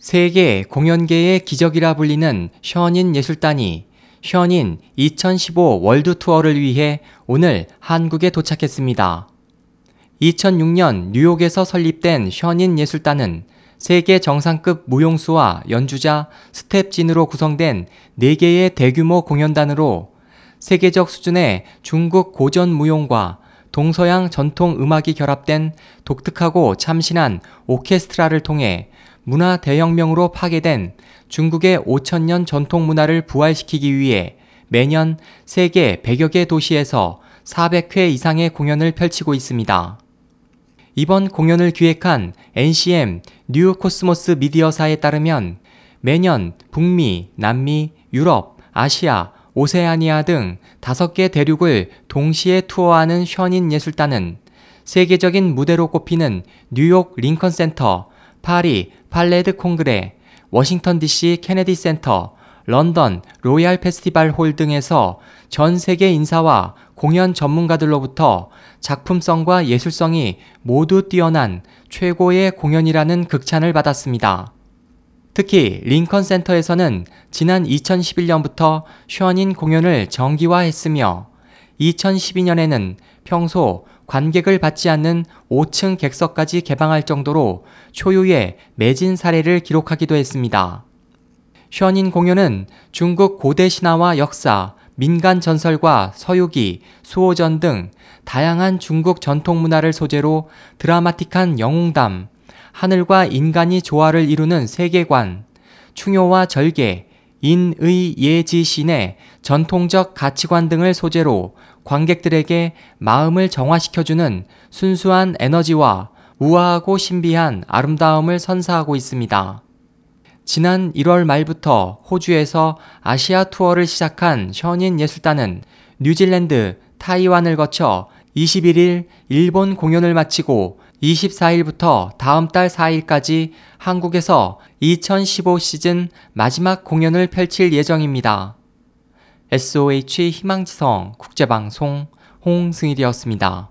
세계 공연계의 기적이라 불리는 션윈 예술단이 션윈 2015 월드 투어를 위해 오늘 한국에 도착했습니다. 2006년 뉴욕에서 설립된 션윈 예술단은 세계 정상급 무용수와 연주자 스텝진으로 구성된 4개의 대규모 공연단으로 세계적 수준의 중국 고전 무용과 동서양 전통 음악이 결합된 독특하고 참신한 오케스트라를 통해 문화 대혁명으로 파괴된 중국의 5천년 전통 문화를 부활시키기 위해 매년 세계 100여 개 도시에서 400회 이상의 공연을 펼치고 있습니다. 이번 공연을 기획한 NCM 뉴 코스모스 미디어사에 따르면 매년 북미, 남미, 유럽, 아시아, 오세아니아 등 다섯 개 대륙을 동시에 투어하는 션윈 예술단은 세계적인 무대로 꼽히는 뉴욕 링컨 센터, 파리 팔레드 콩그레, 워싱턴 DC 케네디 센터, 런던 로얄 페스티벌 홀 등에서 전 세계 인사와 공연 전문가들로부터 작품성과 예술성이 모두 뛰어난 최고의 공연이라는 극찬을 받았습니다. 특히 링컨 센터에서는 지난 2011년부터 션윈 공연을 정기화했으며 2012년에는 평소 관객을 받지 않는 5층 객석까지 개방할 정도로 초유의 매진 사례를 기록하기도 했습니다. 션인 공연은 중국 고대 신화와 역사, 민간 전설과 서유기, 수호전 등 다양한 중국 전통 문화를 소재로 드라마틱한 영웅담, 하늘과 인간이 조화를 이루는 세계관, 충효와 절개, 인의 예지신의 전통적 가치관 등을 소재로 관객들에게 마음을 정화시켜주는 순수한 에너지와 우아하고 신비한 아름다움을 선사하고 있습니다. 지난 1월 말부터 호주에서 아시아 투어를 시작한 션인 예술단은 뉴질랜드, 타이완을 거쳐 21일 일본 공연을 마치고 24일부터 다음 달 4일까지 한국에서 2015 시즌 마지막 공연을 펼칠 예정입니다. SOH 희망지성 국제방송 홍승일이었습니다.